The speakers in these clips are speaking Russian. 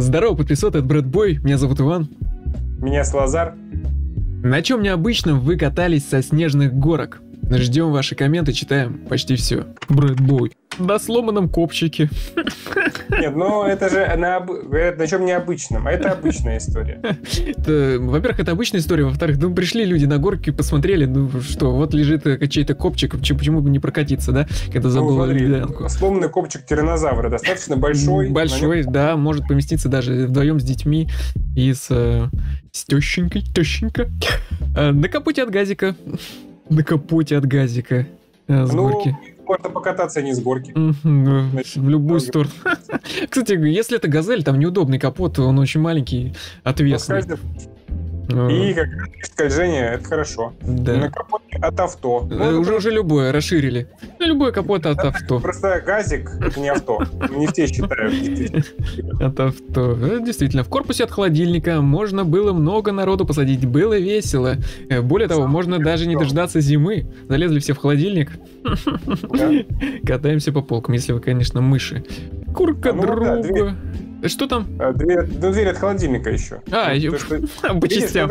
Здорово, подписоты, это Брэдбой, меня зовут Иван. Меня Слазар. На чем необычном вы катались со снежных горок? Ждем ваши комменты, читаем почти все. Брэдбой. На сломанном копчике. Нет, ну это же на, говорят, на чем необычном, а это обычная история. Во-первых, это обычная история, во-вторых, ну пришли люди на горки, посмотрели, ну что, вот лежит э, чей-то копчик, почему бы не прокатиться, да, когда забыл ну, смотри. Сломанный копчик тиранозавра, достаточно большой. Большой, нем... да, может поместиться даже вдвоем с детьми и с, э, с тещенькой, тещенька. Э, на капоте от газика. На капоте от газика. С ну, горки можно покататься не с горки. В любую сторону. Кстати, если это газель, там неудобный капот, он очень маленький, отвесный. И как скольжение, это хорошо. Да. На капоте от авто. Ну, уже, уже любое, расширили. Любой капот от авто. Просто газик, это не авто. Не все считают. От авто. Э, действительно, в корпусе от холодильника можно было много народу посадить. Было весело. Э, более того, можно даже не дождаться зимы. Залезли все в холодильник. Катаемся по полкам, если вы, конечно, мыши. Курка а ну друга. Что там? А, дверь, ну, дверь от холодильника еще. А, то, что, по частям.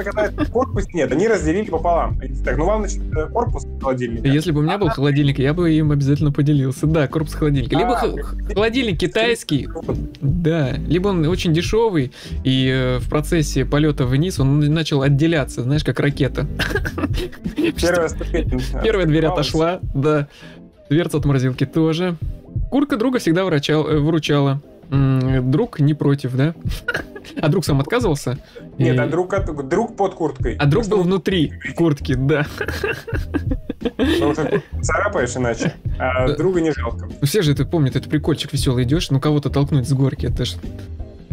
Корпус нет, они разделили пополам. Так, ну вам, значит, э, корпус холодильника. Если бы у меня был холодильник, я бы им обязательно поделился. Да, корпус холодильника. Либо а, холодильник китайский, да, либо он очень дешевый, и э, в процессе полета вниз он начал отделяться, знаешь, как ракета. Первая ступень. Первая дверь отошла, да. Дверца от морозилки тоже. Курка друга всегда э, выручала друг не против, да? А друг сам отказывался? Нет, и... а друг, друг под курткой. А друг был внутри куртки, да. Потому что царапаешь иначе, а друга не жалко. Ну, все же это помнят, это прикольчик веселый, идешь, ну кого-то толкнуть с горки, это ж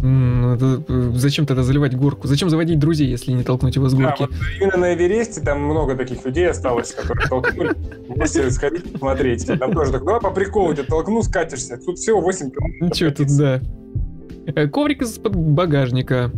зачем тогда заливать горку? Зачем заводить друзей, если не толкнуть его с горки? Да, вот именно на Эвересте там много таких людей осталось, которые толкнули. Вместе сходить посмотреть. Там тоже так, давай по приколу тебя толкну, скатишься. Тут всего 8 километров. Ничего тут, да. Э, коврик из-под багажника.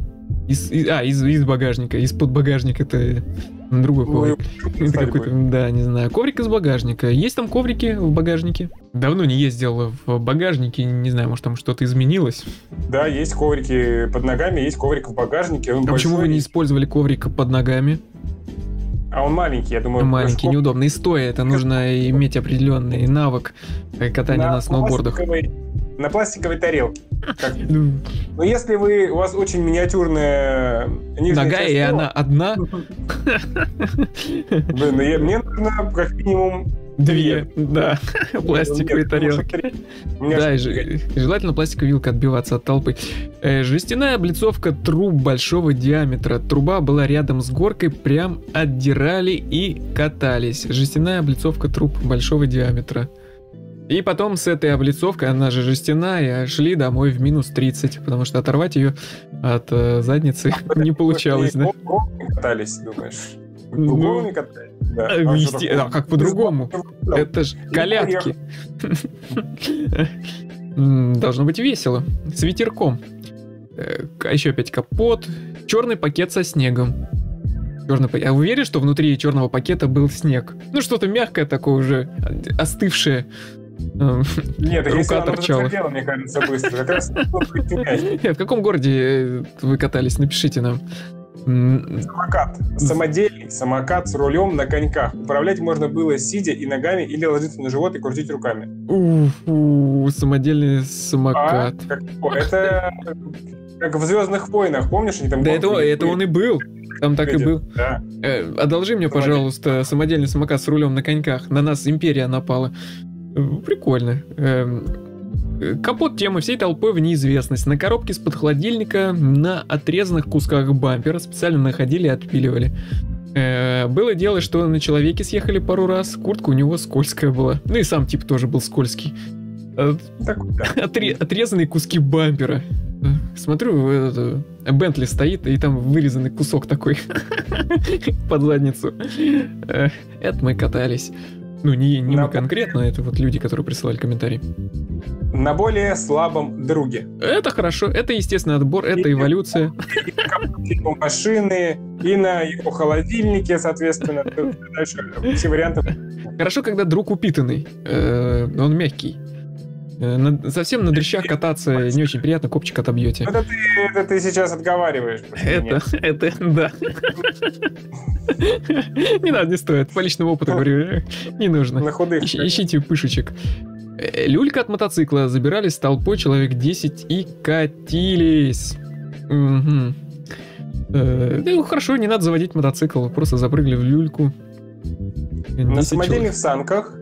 Из, из, а, из, из багажника. Из-под багажника это другой коврик. Ну, это какой-то, да, не знаю. Коврик из багажника. Есть там коврики в багажнике? Давно не ездил в багажнике, не знаю, может там что-то изменилось. Да, есть коврики под ногами, есть коврик в багажнике. а почему вы не использовали коврик под ногами? А он маленький, я думаю. Маленький, неудобно. И стоя это нужно иметь определенный навык катания на, на сноубордах на пластиковой тарелке. Как... Ну. Но если вы, у вас очень миниатюрная Нога, и она одна? Блин, ну мне нужно как минимум Две, да, пластиковые тарелки. Да, и желательно пластиковой вилкой отбиваться от толпы. Э, жестяная облицовка труб большого диаметра. Труба была рядом с горкой, прям отдирали и катались. Жестяная облицовка труб большого диаметра. И потом с этой облицовкой, она же жестяная, шли домой в минус 30, потому что оторвать ее от э, задницы а, не получалось, да? катались, думаешь? Ну, катались. Да. А, а как по-другому? Это ж колядки. Должно быть весело. С ветерком. Э, а еще опять капот. Черный пакет со снегом. Черный пакет. А вы что внутри черного пакета был снег? Ну, что-то мягкое такое уже, остывшее. Нет, рука торчала. Дело, мне кажется, быстро. Как раз В каком городе э, вы катались? Напишите нам. Самокат. Самодельный самокат с рулем на коньках. Управлять можно было сидя и ногами или ложиться на живот и крутить руками. Уфу, самодельный самокат. А, как, это как в Звездных войнах, помнишь? Они там да это, это он и был. Там так и был. Да. Э, одолжи мне, пожалуйста, самодельный самокат с рулем на коньках. На нас империя напала. Прикольно. Эм, капот темы всей толпой в неизвестность. На коробке с-под холодильника на отрезанных кусках бампера специально находили и отпиливали. Э, было дело, что на человеке съехали пару раз, куртка у него скользкая была. Ну и сам тип тоже был скользкий. Э, так, да. Отре- отрезанные куски бампера. Смотрю, Бентли стоит, и там вырезанный кусок такой под задницу. Э, это мы катались. Ну, не, не на... мы конкретно, это вот люди, которые присылали комментарии. На более слабом друге. Это хорошо, это естественный отбор, это эволюция. И на машины, и на его холодильнике, соответственно. Дальше все варианты. Хорошо, когда друг упитанный, э, он мягкий. Э, совсем на дрыщах кататься не очень приятно, копчик отобьете. Это ты, это ты сейчас отговариваешь. Это, это, да. Не надо, не стоит. По личному опыту говорю, э, не нужно. На худых. Ищите пышечек. Э, люлька от мотоцикла. Забирались толпой человек 10 и катились. Угу. Ну, хорошо, не надо заводить мотоцикл. Просто запрыгли в люльку. На самодельных санках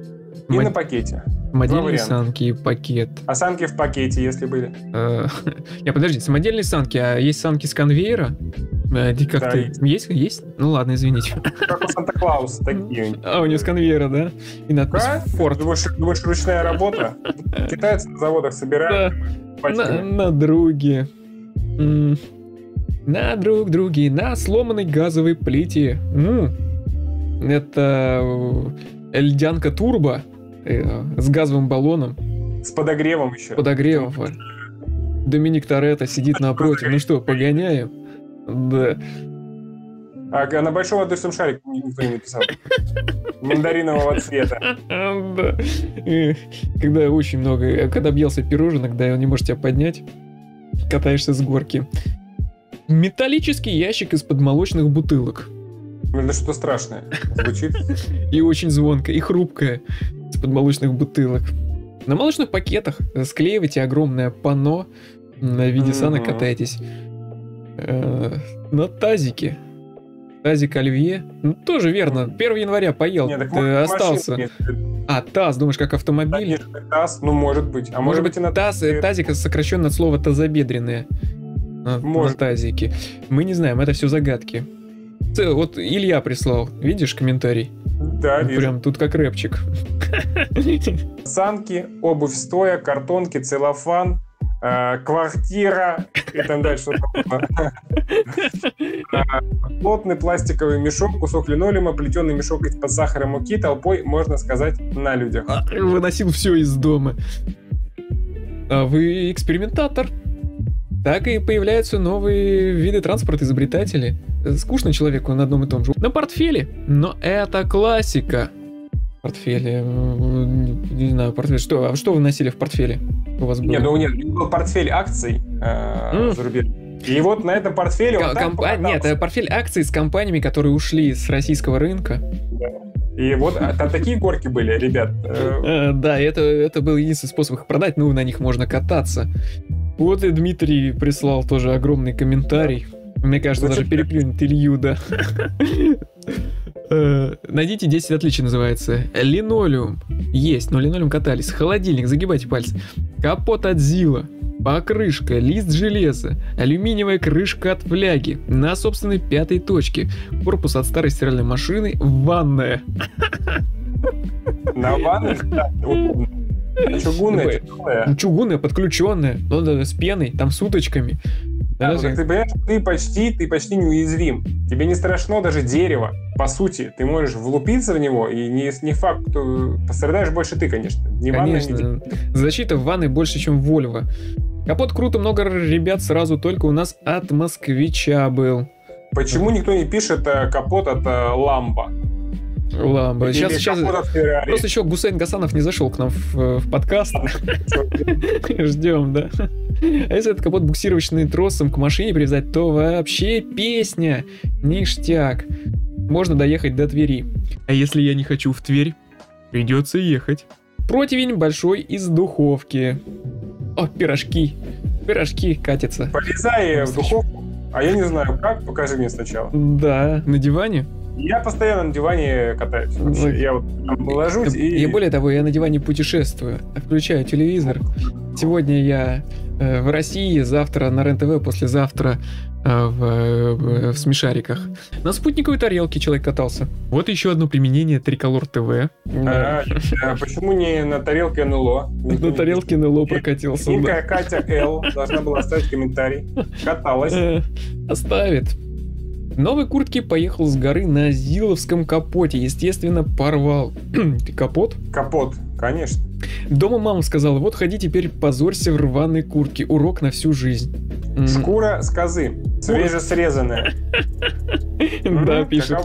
и на пакете. Самодельные санки и пакет. А санки в пакете, если были? Я подожди, самодельные санки, а есть санки с конвейера? Как да, ты? Есть. есть? Ну ладно, извините. Как у Санта-Клауса такие. А, у него с конвейера, да? И надпись Форд. Думаешь, думаешь, ручная работа? Китайцы на заводах собирают. На, на друге. На друг друге, на сломанной газовой плите. Это льдянка турбо э, с газовым баллоном. С подогревом еще. Подогревом. Доминик Торетто сидит напротив. Ну что, погоняем? Да. А на большом воздушном шарике никто не написал. Мандаринового цвета. Да. Когда очень много... Когда объелся пироженок, да, и он не может тебя поднять, катаешься с горки. Металлический ящик из-под молочных бутылок. Это что страшное звучит. И очень звонко, и хрупкое из-под молочных бутылок. На молочных пакетах склеивайте огромное панно на виде санок катаетесь. Э, на тазике. Тазик Оливье. Ну, тоже верно. 1 января поел. Нет, так ты остался. А, таз, думаешь, как автомобиль? Конечно, таз, ну может быть. А может, может быть, и на таз, тазик сокращенно от слова тазобедренные. Может. На тазике. Мы не знаем, это все загадки. Вот Илья прислал, видишь комментарий? Да, вижу. Прям тут как рэпчик. Санки, обувь стоя, картонки, целлофан, э, квартира и там дальше. Плотный пластиковый мешок, кусок линолеума, плетеный мешок из-под сахара муки, толпой, можно сказать, на людях. А, выносил все из дома. А вы экспериментатор. Так и появляются новые виды транспорта, изобретатели. Скучно человеку на одном и том же. На портфеле. Но это классика. Портфеле. Не знаю, портфель. Что, а что вы носили в портфеле? У вас было? Нет, ну нет, был портфель акций э, mm. зарубежных. И вот на этом портфеле К- комп- Нет, это портфель акций с компаниями, которые ушли с российского рынка. Да. И вот а, там такие горки были, ребят. Э, да, это, это был единственный способ их продать, ну, на них можно кататься. Вот и Дмитрий прислал тоже огромный комментарий. Мне кажется, даже переплюнет Илью, да. Э, найдите 10 отличий называется. Линолеум. Есть, но линолеум катались. Холодильник, загибайте пальцы. Капот от Зила. Покрышка, лист железа, алюминиевая крышка от фляги, на собственной пятой точке, корпус от старой стиральной машины, ванная. На ванной? Чугунная, тяжелая. Чугунная, подключенная, ну, с пеной, там с уточками. Да, ты понимаешь, ты почти, ты почти неуязвим. Тебе не страшно даже дерево. По сути, ты можешь влупиться в него, и не, не факт, что пострадаешь больше ты, конечно. Не конечно. Ванна, не... Защита в ванной больше, чем в Вольво. Капот круто, много ребят сразу только у нас от москвича был. Почему никто не пишет э, капот от э, Ламба? Ламба. Сейчас, сейчас просто еще Гусейн Гасанов не зашел к нам в, в подкаст. Ждем, да. А если этот капот буксировочный тросом к машине привязать, то вообще песня. Ништяк. Можно доехать до Твери. А если я не хочу в Тверь, придется ехать. Противень большой из духовки. О, пирожки. Пирожки катятся. Полезай в духовку. А я не знаю как, покажи мне сначала. Да, на диване. Я постоянно на диване катаюсь. Вообще. Ну, я вот там ложусь и... И более того, я на диване путешествую. Включаю телевизор. Сегодня я э, в России, завтра на РЕН-ТВ, послезавтра э, в, в, в смешариках. На спутниковой тарелке человек катался. Вот еще одно применение Триколор ТВ. А, а почему не на тарелке НЛО? На тарелке НЛО прокатился. Некая Катя Л должна была оставить комментарий. Каталась. Оставит. Новой куртки поехал с горы на Зиловском капоте. Естественно, порвал. Ты капот? Капот, конечно. Дома мама сказала, вот ходи теперь позорься в рваной куртке. Урок на всю жизнь. Шкура с козы, свежесрезанная. Да, пишет.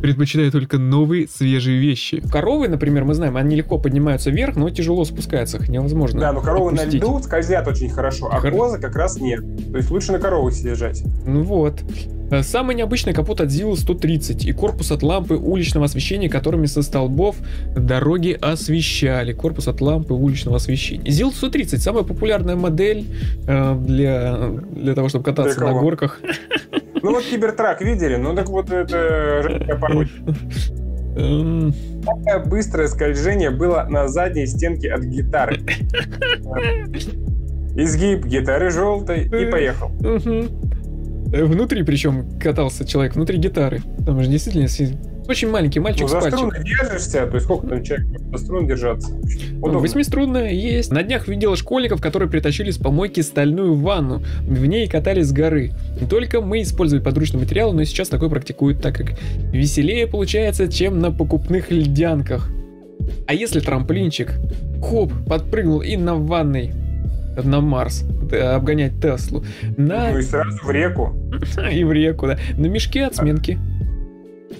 Предпочитаю только новые, свежие вещи. Коровы, например, мы знаем, они легко поднимаются вверх, но тяжело спускаются, их невозможно Да, но коровы на льду скользят очень хорошо, а козы как раз нет. То есть лучше на корову съезжать. Ну вот. Э, самый необычный капот от Зила 130 и корпус от лампы уличного освещения, которыми со столбов дороги освещали. Корпус от лампы уличного освещения. Зил 130 самая популярная модель э, для, для того, чтобы кататься на горках. Ну вот Кибертрак видели? Ну так вот это пародия. Самое быстрое скольжение было на задней стенке от гитары. Изгиб гитары желтой и поехал. Внутри причем катался человек, внутри гитары. Там же действительно очень маленький мальчик ну, за с струны держишься, то есть сколько там человек за струн держаться? Удобно. Восьмиструнная есть. На днях видела школьников, которые притащили с помойки стальную ванну. В ней катались с горы. Не только мы использовали подручный материал, но и сейчас такое практикуют, так как веселее получается, чем на покупных льдянках. А если трамплинчик, хоп, подпрыгнул и на ванной на Марс, обгонять Теслу. На... Ну и сразу в реку. И в реку, да. На мешке от сменки.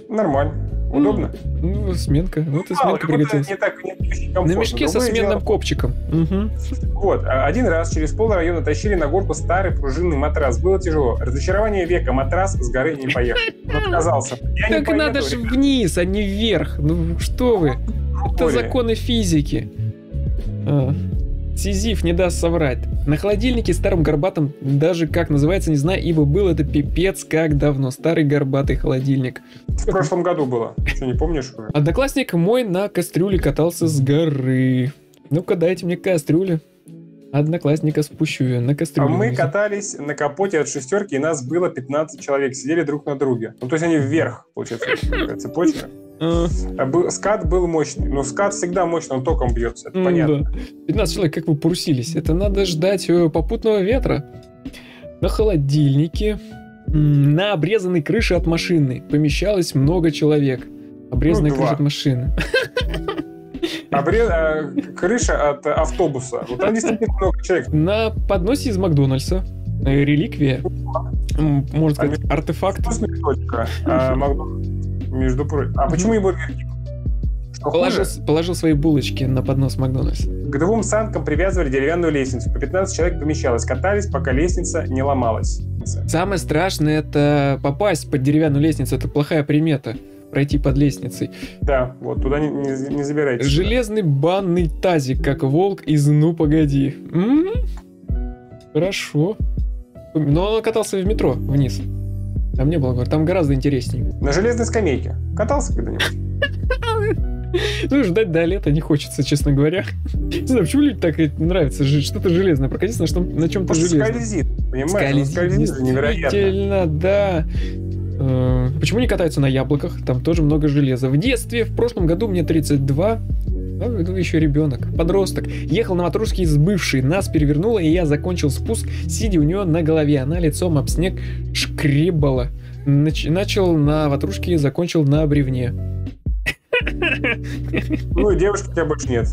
Нормально. Удобно? Ну, сменка. Ну, это сменка пригодилась. Не так, не На мешке со сменным дело. копчиком. Угу. Вот. А один раз через пол района тащили на горку старый пружинный матрас. Было тяжело. Разочарование века. Матрас с горы не поехал. Отказался. Так надо же вниз, а не вверх. Ну, что вы? Это законы физики. А. Сизиф не даст соврать. На холодильнике старым горбатым даже как называется не знаю, ибо был это пипец как давно. Старый горбатый холодильник. В прошлом году было. Что, не помнишь? Одноклассник мой на кастрюле катался с горы. Ну-ка дайте мне кастрюлю. Одноклассника спущу ее на кастрюлю. А мы катались на капоте от шестерки, и нас было 15 человек, сидели друг на друге. Ну, то есть они вверх, получается, цепочка. А скат был мощный. Но скат всегда мощный, он током бьется, это понятно. 15 человек, как вы порусились. Это надо ждать э, попутного ветра. На холодильнике, на обрезанной крыше от машины помещалось много человек. Обрезанная ну, крыша от машины. Обрез... А, крыша от автобуса. Вот там действительно много человек. На подносе из Макдональдса. Э, реликвия. Можно сказать, артефакт. А, между прочим. А почему не Бургер Положил, положил свои булочки на поднос Макдональдс. К двум санкам привязывали деревянную лестницу. По 15 человек помещалось. Катались, пока лестница не ломалась. Самое страшное это попасть под деревянную лестницу. Это плохая примета пройти под лестницей. Да, вот туда не, не, не забирайтесь. Железный банный тазик, как волк из «Ну, погоди». М-м-м. Хорошо. Но он катался в метро вниз. Там не было гор, там гораздо интереснее. На железной скамейке. Катался когда-нибудь? Ну, ждать до лета не хочется, честно говоря. Не знаю, почему людям так нравится что-то железное, прокатиться на, что, на чем-то железном. Скользит, понимаешь? Скользит, скользит невероятно. да. Э, почему не катаются на яблоках? Там тоже много железа. В детстве, в прошлом году мне 32, ну, еще ребенок, подросток. Ехал на матрушке с бывшей, нас перевернуло, и я закончил спуск, сидя у нее на голове. Она лицом об снег шкребала. Нач- начал на ватрушке, закончил на бревне. Ну, и девушки у тебя больше нет.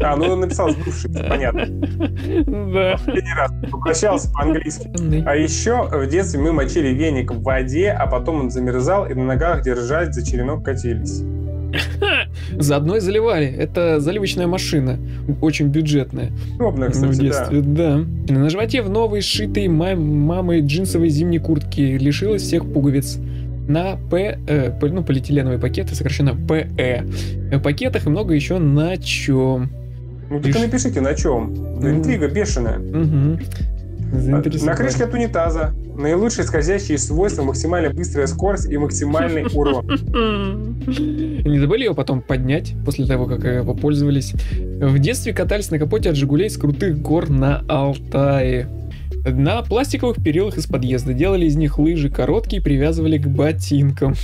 А, ну он написал с бывшей, понятно. Да. Последний раз попрощался по-английски. А еще в детстве мы мочили веник в воде, а потом он замерзал, и на ногах держать за черенок катились. Заодно и заливали. Это заливочная машина. Очень бюджетная. Удобно, кстати, в детстве, да. да. На животе в новой сшитой мамой джинсовой зимней куртке лишилась всех пуговиц на П, э, ну, полиэтиленовые пакеты, сокращенно ПЭ. Пакетах и много еще на чем. Ну, так Лиш... напишите, на чем. Интрига бешеная. Угу. На крышке от унитаза. Наилучшие скользящие свойства, максимально быстрая скорость и максимальный урон. Не забыли его потом поднять после того, как попользовались? В детстве катались на капоте от «Жигулей» с крутых гор на Алтае. На пластиковых перилах из подъезда делали из них лыжи короткие и привязывали к ботинкам.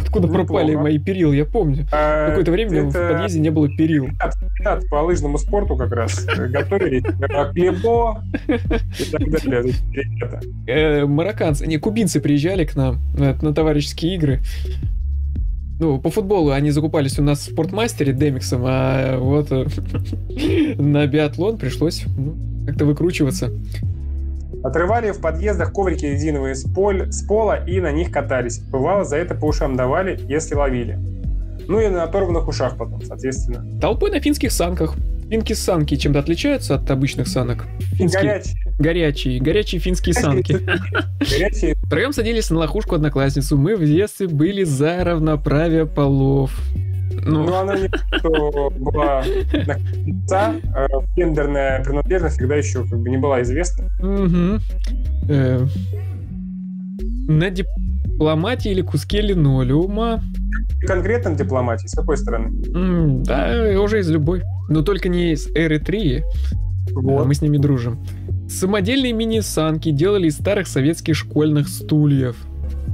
Откуда пропали мои перил, я помню. А, Какое-то время в подъезде не было перил. Кандидат по лыжному спорту как раз. Готовили хлебо и так далее. Э, марокканцы, не, кубинцы приезжали к нам на товарищеские игры. Ну, по футболу они закупались у нас в спортмастере Демиксом, а вот на биатлон пришлось ну, как-то выкручиваться. Отрывали в подъездах коврики резиновые с, поль, с пола и на них катались. Бывало, за это по ушам давали, если ловили. Ну и на оторванных ушах потом, соответственно. Толпой на финских санках. Финки санки чем-то отличаются от обычных санок? Финские... Горячие. Горячие. Горячие финские санки. Горячие. Втроем садились на лохушку одноклассницу. Мы в детстве были за равноправие полов. Ну, ну она не что была конца, э, гендерная принадлежность всегда еще как бы не была известна. Э, на дипломатии или куске линолеума. Конкретно дипломатии? С какой стороны? Да, уже из любой. Но только не из Эритрии. Вот. Мы с ними дружим. Самодельные мини-санки делали из старых советских школьных стульев.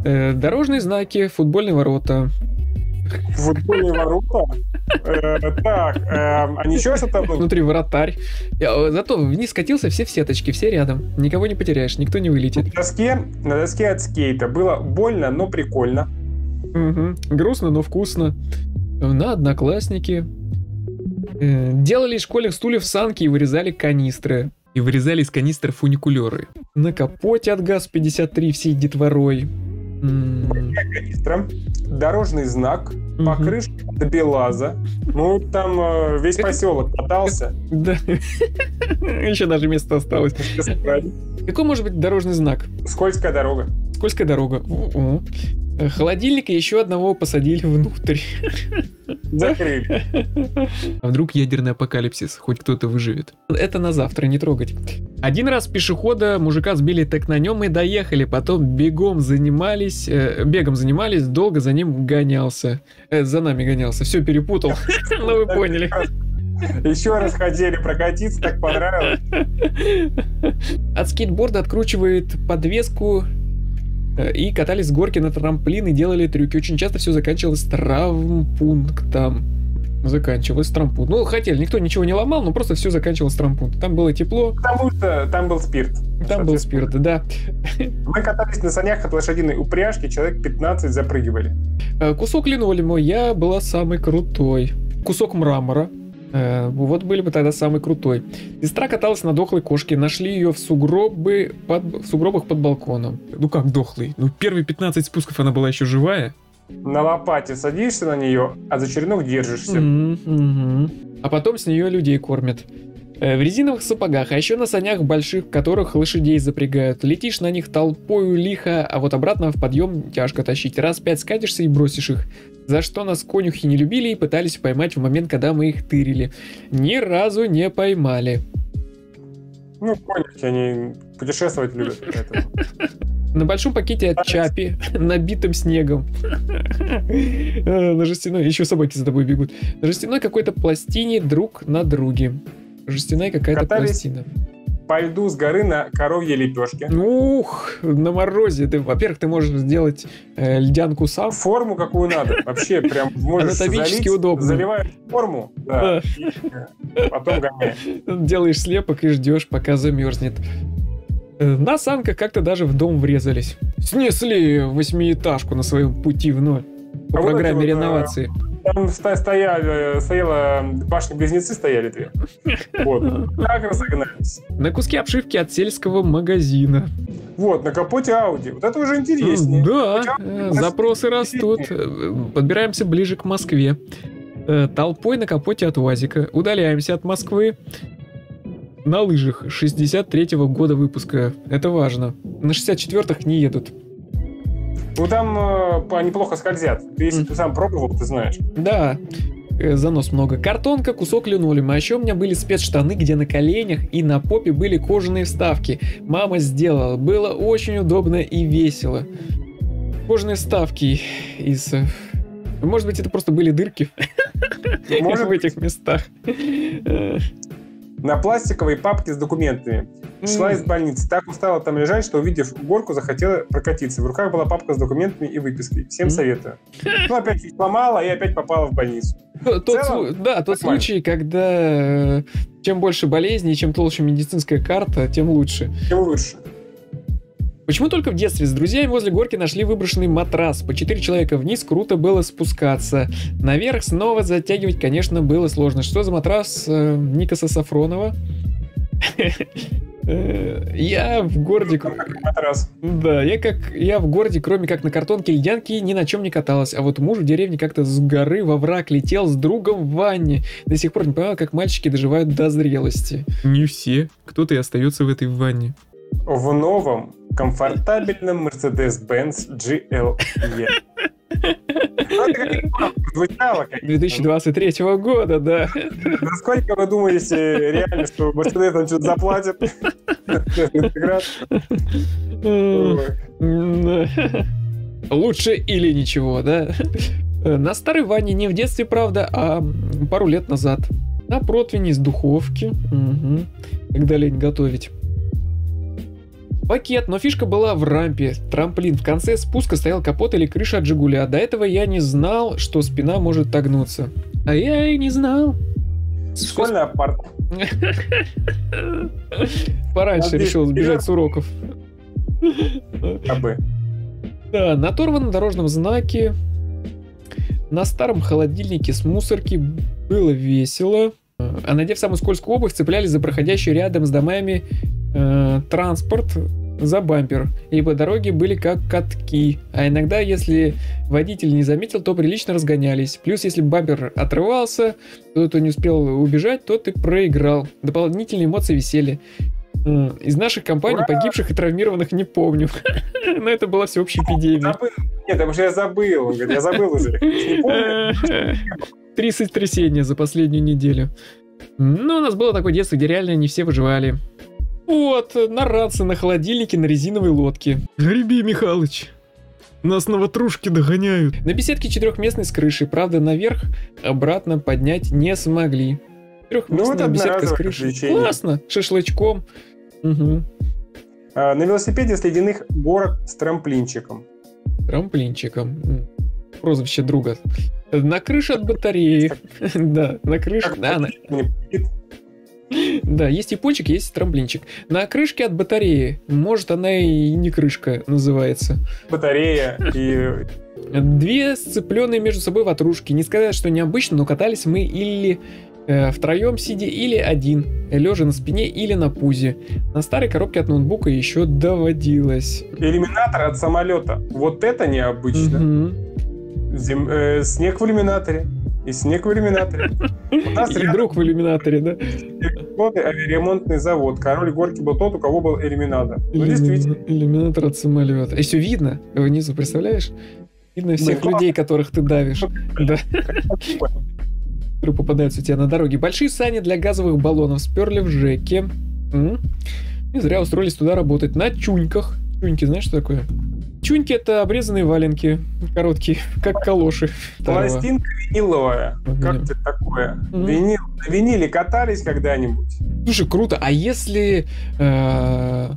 Э, дорожные знаки, футбольные ворота, Футбольные ворота? Э, так, эм, а ничего, что там Внутри вратарь. Зато вниз скатился все в сеточке, все рядом. Никого не потеряешь, никто не вылетит. На доске, на доске от скейта было больно, но прикольно. Грустно, но вкусно. На одноклассники. Э, делали из школьных стульев санки и вырезали канистры. И вырезали из канистр фуникулеры. На капоте от ГАЗ-53 всей детворой. Канистра, дорожный знак, покрышка до Белаза. Ну, там э, весь поселок катался. Да. Еще даже место осталось. Какой может быть дорожный знак? Скользкая дорога. Скользкая дорога. Холодильника еще одного посадили внутрь. Закрыли. А вдруг ядерный апокалипсис, хоть кто-то выживет. Это на завтра, не трогать. Один раз пешехода мужика сбили так на нем и доехали, потом бегом занимались, э, бегом занимались, долго за ним гонялся. Э, за нами гонялся, все перепутал, ну вы поняли. Еще раз хотели прокатиться, так понравилось. От скейтборда откручивает подвеску Э, и катались с горки на трамплин и делали трюки. Очень часто все заканчивалось травмпунктом. Заканчивалось травмпункт. Ну, хотели, никто ничего не ломал, но просто все заканчивалось травмпункт. Там было тепло. Потому что там был спирт. Там был спирт, да. Мы катались на санях от лошадиной упряжки, человек 15 запрыгивали. Э, кусок линолеума, я была самый крутой. Кусок мрамора, Э, вот были бы тогда самый крутой. Сестра каталась на дохлой кошке, нашли ее в, сугробы под, в сугробах под балконом. Ну как дохлый? Ну первые 15 спусков она была еще живая. На лопате садишься на нее, а за черенок держишься. Mm-hmm. А потом с нее людей кормят. Э, в резиновых сапогах, а еще на санях больших, в которых лошадей запрягают. Летишь на них толпою лихо, а вот обратно в подъем тяжко тащить. Раз пять скатишься и бросишь их. За что нас конюхи не любили и пытались поймать в момент, когда мы их тырили. Ни разу не поймали. Ну, конюхи, они путешествовать любят. На большом пакете от Чапи, набитым снегом. Э, на жестяной, еще собаки за тобой бегут. На жестяной какой-то пластине друг на друге. Жестяная какая-то пластина. По льду с горы на коровье лепешке. Ух, на морозе. Ты, во-первых, ты можешь сделать э, льдянку сам. Форму какую надо. Вообще прям можешь Анатомически залить, удобно. Заливаешь форму, да, и э, потом гоняешь. Делаешь слепок и ждешь, пока замерзнет. Э, на санках как-то даже в дом врезались. Снесли восьмиэтажку на своем пути в ноль по а программе вот э, реновации. Вот, там стояли, стояла башни-близнецы стояли две. Вот. Так разогнались. На куске обшивки от сельского магазина. Вот, на капоте Ауди. Вот это уже интереснее. Да, э, запросы растут. Подбираемся ближе к Москве. Э, толпой на капоте от УАЗика. Удаляемся от Москвы. На лыжах 63-го года выпуска. Это важно. На 64-х не едут. Ну там э, они плохо скользят. Ты, если mm. ты сам пробовал, ты знаешь. Да. Э, занос много. Картонка, кусок линолеума. А еще у меня были спецштаны, где на коленях и на попе были кожаные вставки. Мама сделала. Было очень удобно и весело. Кожаные вставки из... Э, может быть, это просто были дырки Может в этих местах. Э, на пластиковой папке с документами. Шла из больницы. Так устала там лежать, что, увидев горку, захотела прокатиться. В руках была папка с документами и выпиской. Всем советую. Ну, опять их сломала и опять попала в больницу. Тот, целом, да, тот случай, когда э, чем больше болезней, чем толще медицинская карта, тем лучше. Тем лучше. Почему только в детстве с друзьями возле горки нашли выброшенный матрас? По четыре человека вниз круто было спускаться. Наверх снова затягивать, конечно, было сложно. Что за матрас э, Никаса Сафронова? Э, я в городе... Да, я как... Я в городе, кроме как на картонке ледянки, ни на чем не каталась. А вот муж в деревне как-то с горы во враг летел с другом в ванне. До сих пор не понимаю, как мальчики доживают до зрелости. Не все. Кто-то и остается в этой ванне. В новом комфортабельном Mercedes-Benz GLE. 2023 года, да. Насколько вы думаете реально, что Мерседес там что-то заплатит? Лучше или ничего, да? На старой ванне не в детстве, правда, а пару лет назад. На противне из духовки. Угу. Когда лень готовить. Пакет, но фишка была в рампе. Трамплин. В конце спуска стоял капот или крыша от Жигуля. До этого я не знал, что спина может тогнуться. А я и не знал. Школьный апарт. Пораньше решил сбежать с уроков. Кабы. Да, на оторванном дорожном знаке, на старом холодильнике с мусорки было весело. А надев самую скользкую обувь, цеплялись за проходящий рядом с домами э, транспорт за бампер, ибо дороги были как катки, а иногда, если водитель не заметил, то прилично разгонялись. Плюс, если бампер отрывался, кто-то не успел убежать, то ты проиграл. Дополнительные эмоции веселья. Э, из наших компаний Ура! погибших и травмированных не помню. Но это была всеобщая эпидемия. Нет, потому что я забыл. Я забыл уже. Три сотрясения за последнюю неделю. Ну, у нас было такое детство, где реально не все выживали. Вот, на рации, на холодильнике, на резиновой лодке. Греби, Михалыч. Нас новотрушки догоняют. На беседке четырехместной с крышей, правда, наверх обратно поднять не смогли. Трехместная ну, беседка с крышей. Классно, шашлычком. Угу. А, на велосипеде с ледяных горок с трамплинчиком. Трамплинчиком. Прозвище друга. На крыше от батареи. Да, на крыше. Да, на... Да, есть и пончик, есть и трамплинчик. На крышке от батареи. Может, она и не крышка называется. Батарея и... Две сцепленные между собой ватрушки. Не сказать, что необычно, но катались мы или э, втроем сидя, или один, лежа на спине или на пузе. На старой коробке от ноутбука еще доводилось. Иллюминатор от самолета. Вот это необычно. Угу. Зем... Э, снег в иллюминаторе. И снег в иллюминаторе. И друг в иллюминаторе, да? Ремонтный завод. Король горки был тот, у кого был иллюминатор. Ну, действительно. Иллюминатор от самолета. И все видно внизу, представляешь? Видно всех людей, которых ты давишь. Да. Которые попадаются у тебя на дороге. Большие сани для газовых баллонов сперли в ЖЭКе. И зря устроились туда работать. На чуньках. Чуньки, знаешь, что такое? Чуньки это обрезанные валенки, короткие, как калоши. Пластинка виниловая. Как это такое? Винил. На виниле катались когда-нибудь? Слушай, круто. А если э,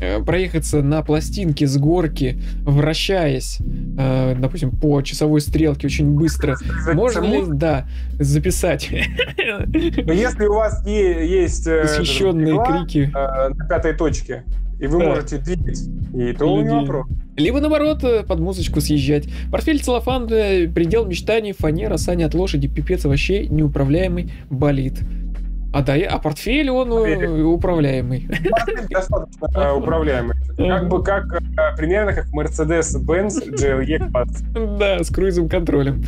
э, проехаться на пластинке с горки, вращаясь, э, допустим, по часовой стрелке очень быстро, можно ли, да, записать? Но если у вас есть восхищенные крики на пятой точке, и вы да. можете двигать, и то не вопрос. Либо наоборот, э, под музычку съезжать. Портфель целлофан, э, предел мечтаний, фанера, сани от лошади, пипец вообще неуправляемый болит. А да, а портфель он э, Портфель. управляемый. Достаточно управляемый. Как бы как примерно как Mercedes-Benz GLE класс. Да, с круизовым контролем.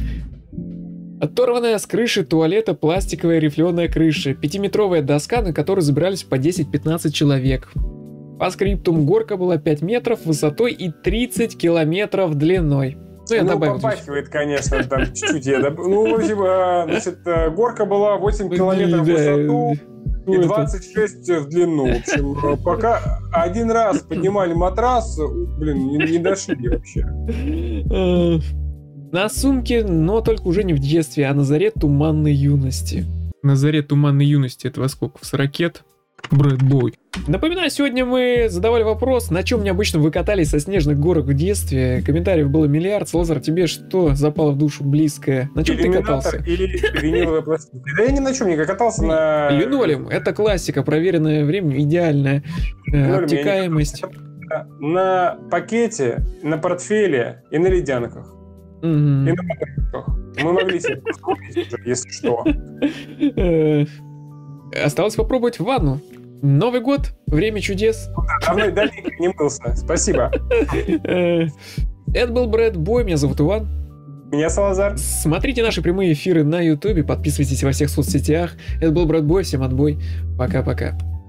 Оторванная с крыши туалета пластиковая рифленая крыша, пятиметровая доска, на которой забирались по 10-15 человек. По скриптум горка была 5 метров высотой и 30 километров длиной. Ну, я ну добавил попахивает, конечно, там чуть-чуть. Я доб... Ну, в общем, а, значит, э, горка была 8 километров в высоту и 26 в длину. В общем, э, пока один раз поднимали матрас, блин, не, не дошли вообще. На сумке, но только уже не в детстве, а на заре туманной юности. На заре туманной юности это во сколько? В 40 лет? Брэдбой. Напоминаю, сегодня мы задавали вопрос, на чем необычно вы катались со снежных горок в детстве. Комментариев было миллиард. Лазар, тебе что запало в душу близкое? На чем ты катался? Или виниловая пластинка. Да я ни на чем не катался на... Линолеум. Это классика, проверенная временем, идеальная. Э, обтекаемость. На пакете, на портфеле и на ледянках. И на. Мы могли себе если что. Осталось попробовать ванну. Новый год, время чудес. Давно давненько не мылся. Спасибо. Э, это был Брэд Бой, меня зовут Иван. Меня Салазар. Смотрите наши прямые эфиры на Ютубе, подписывайтесь во всех соцсетях. Это был Брэд Бой, всем отбой. Пока-пока.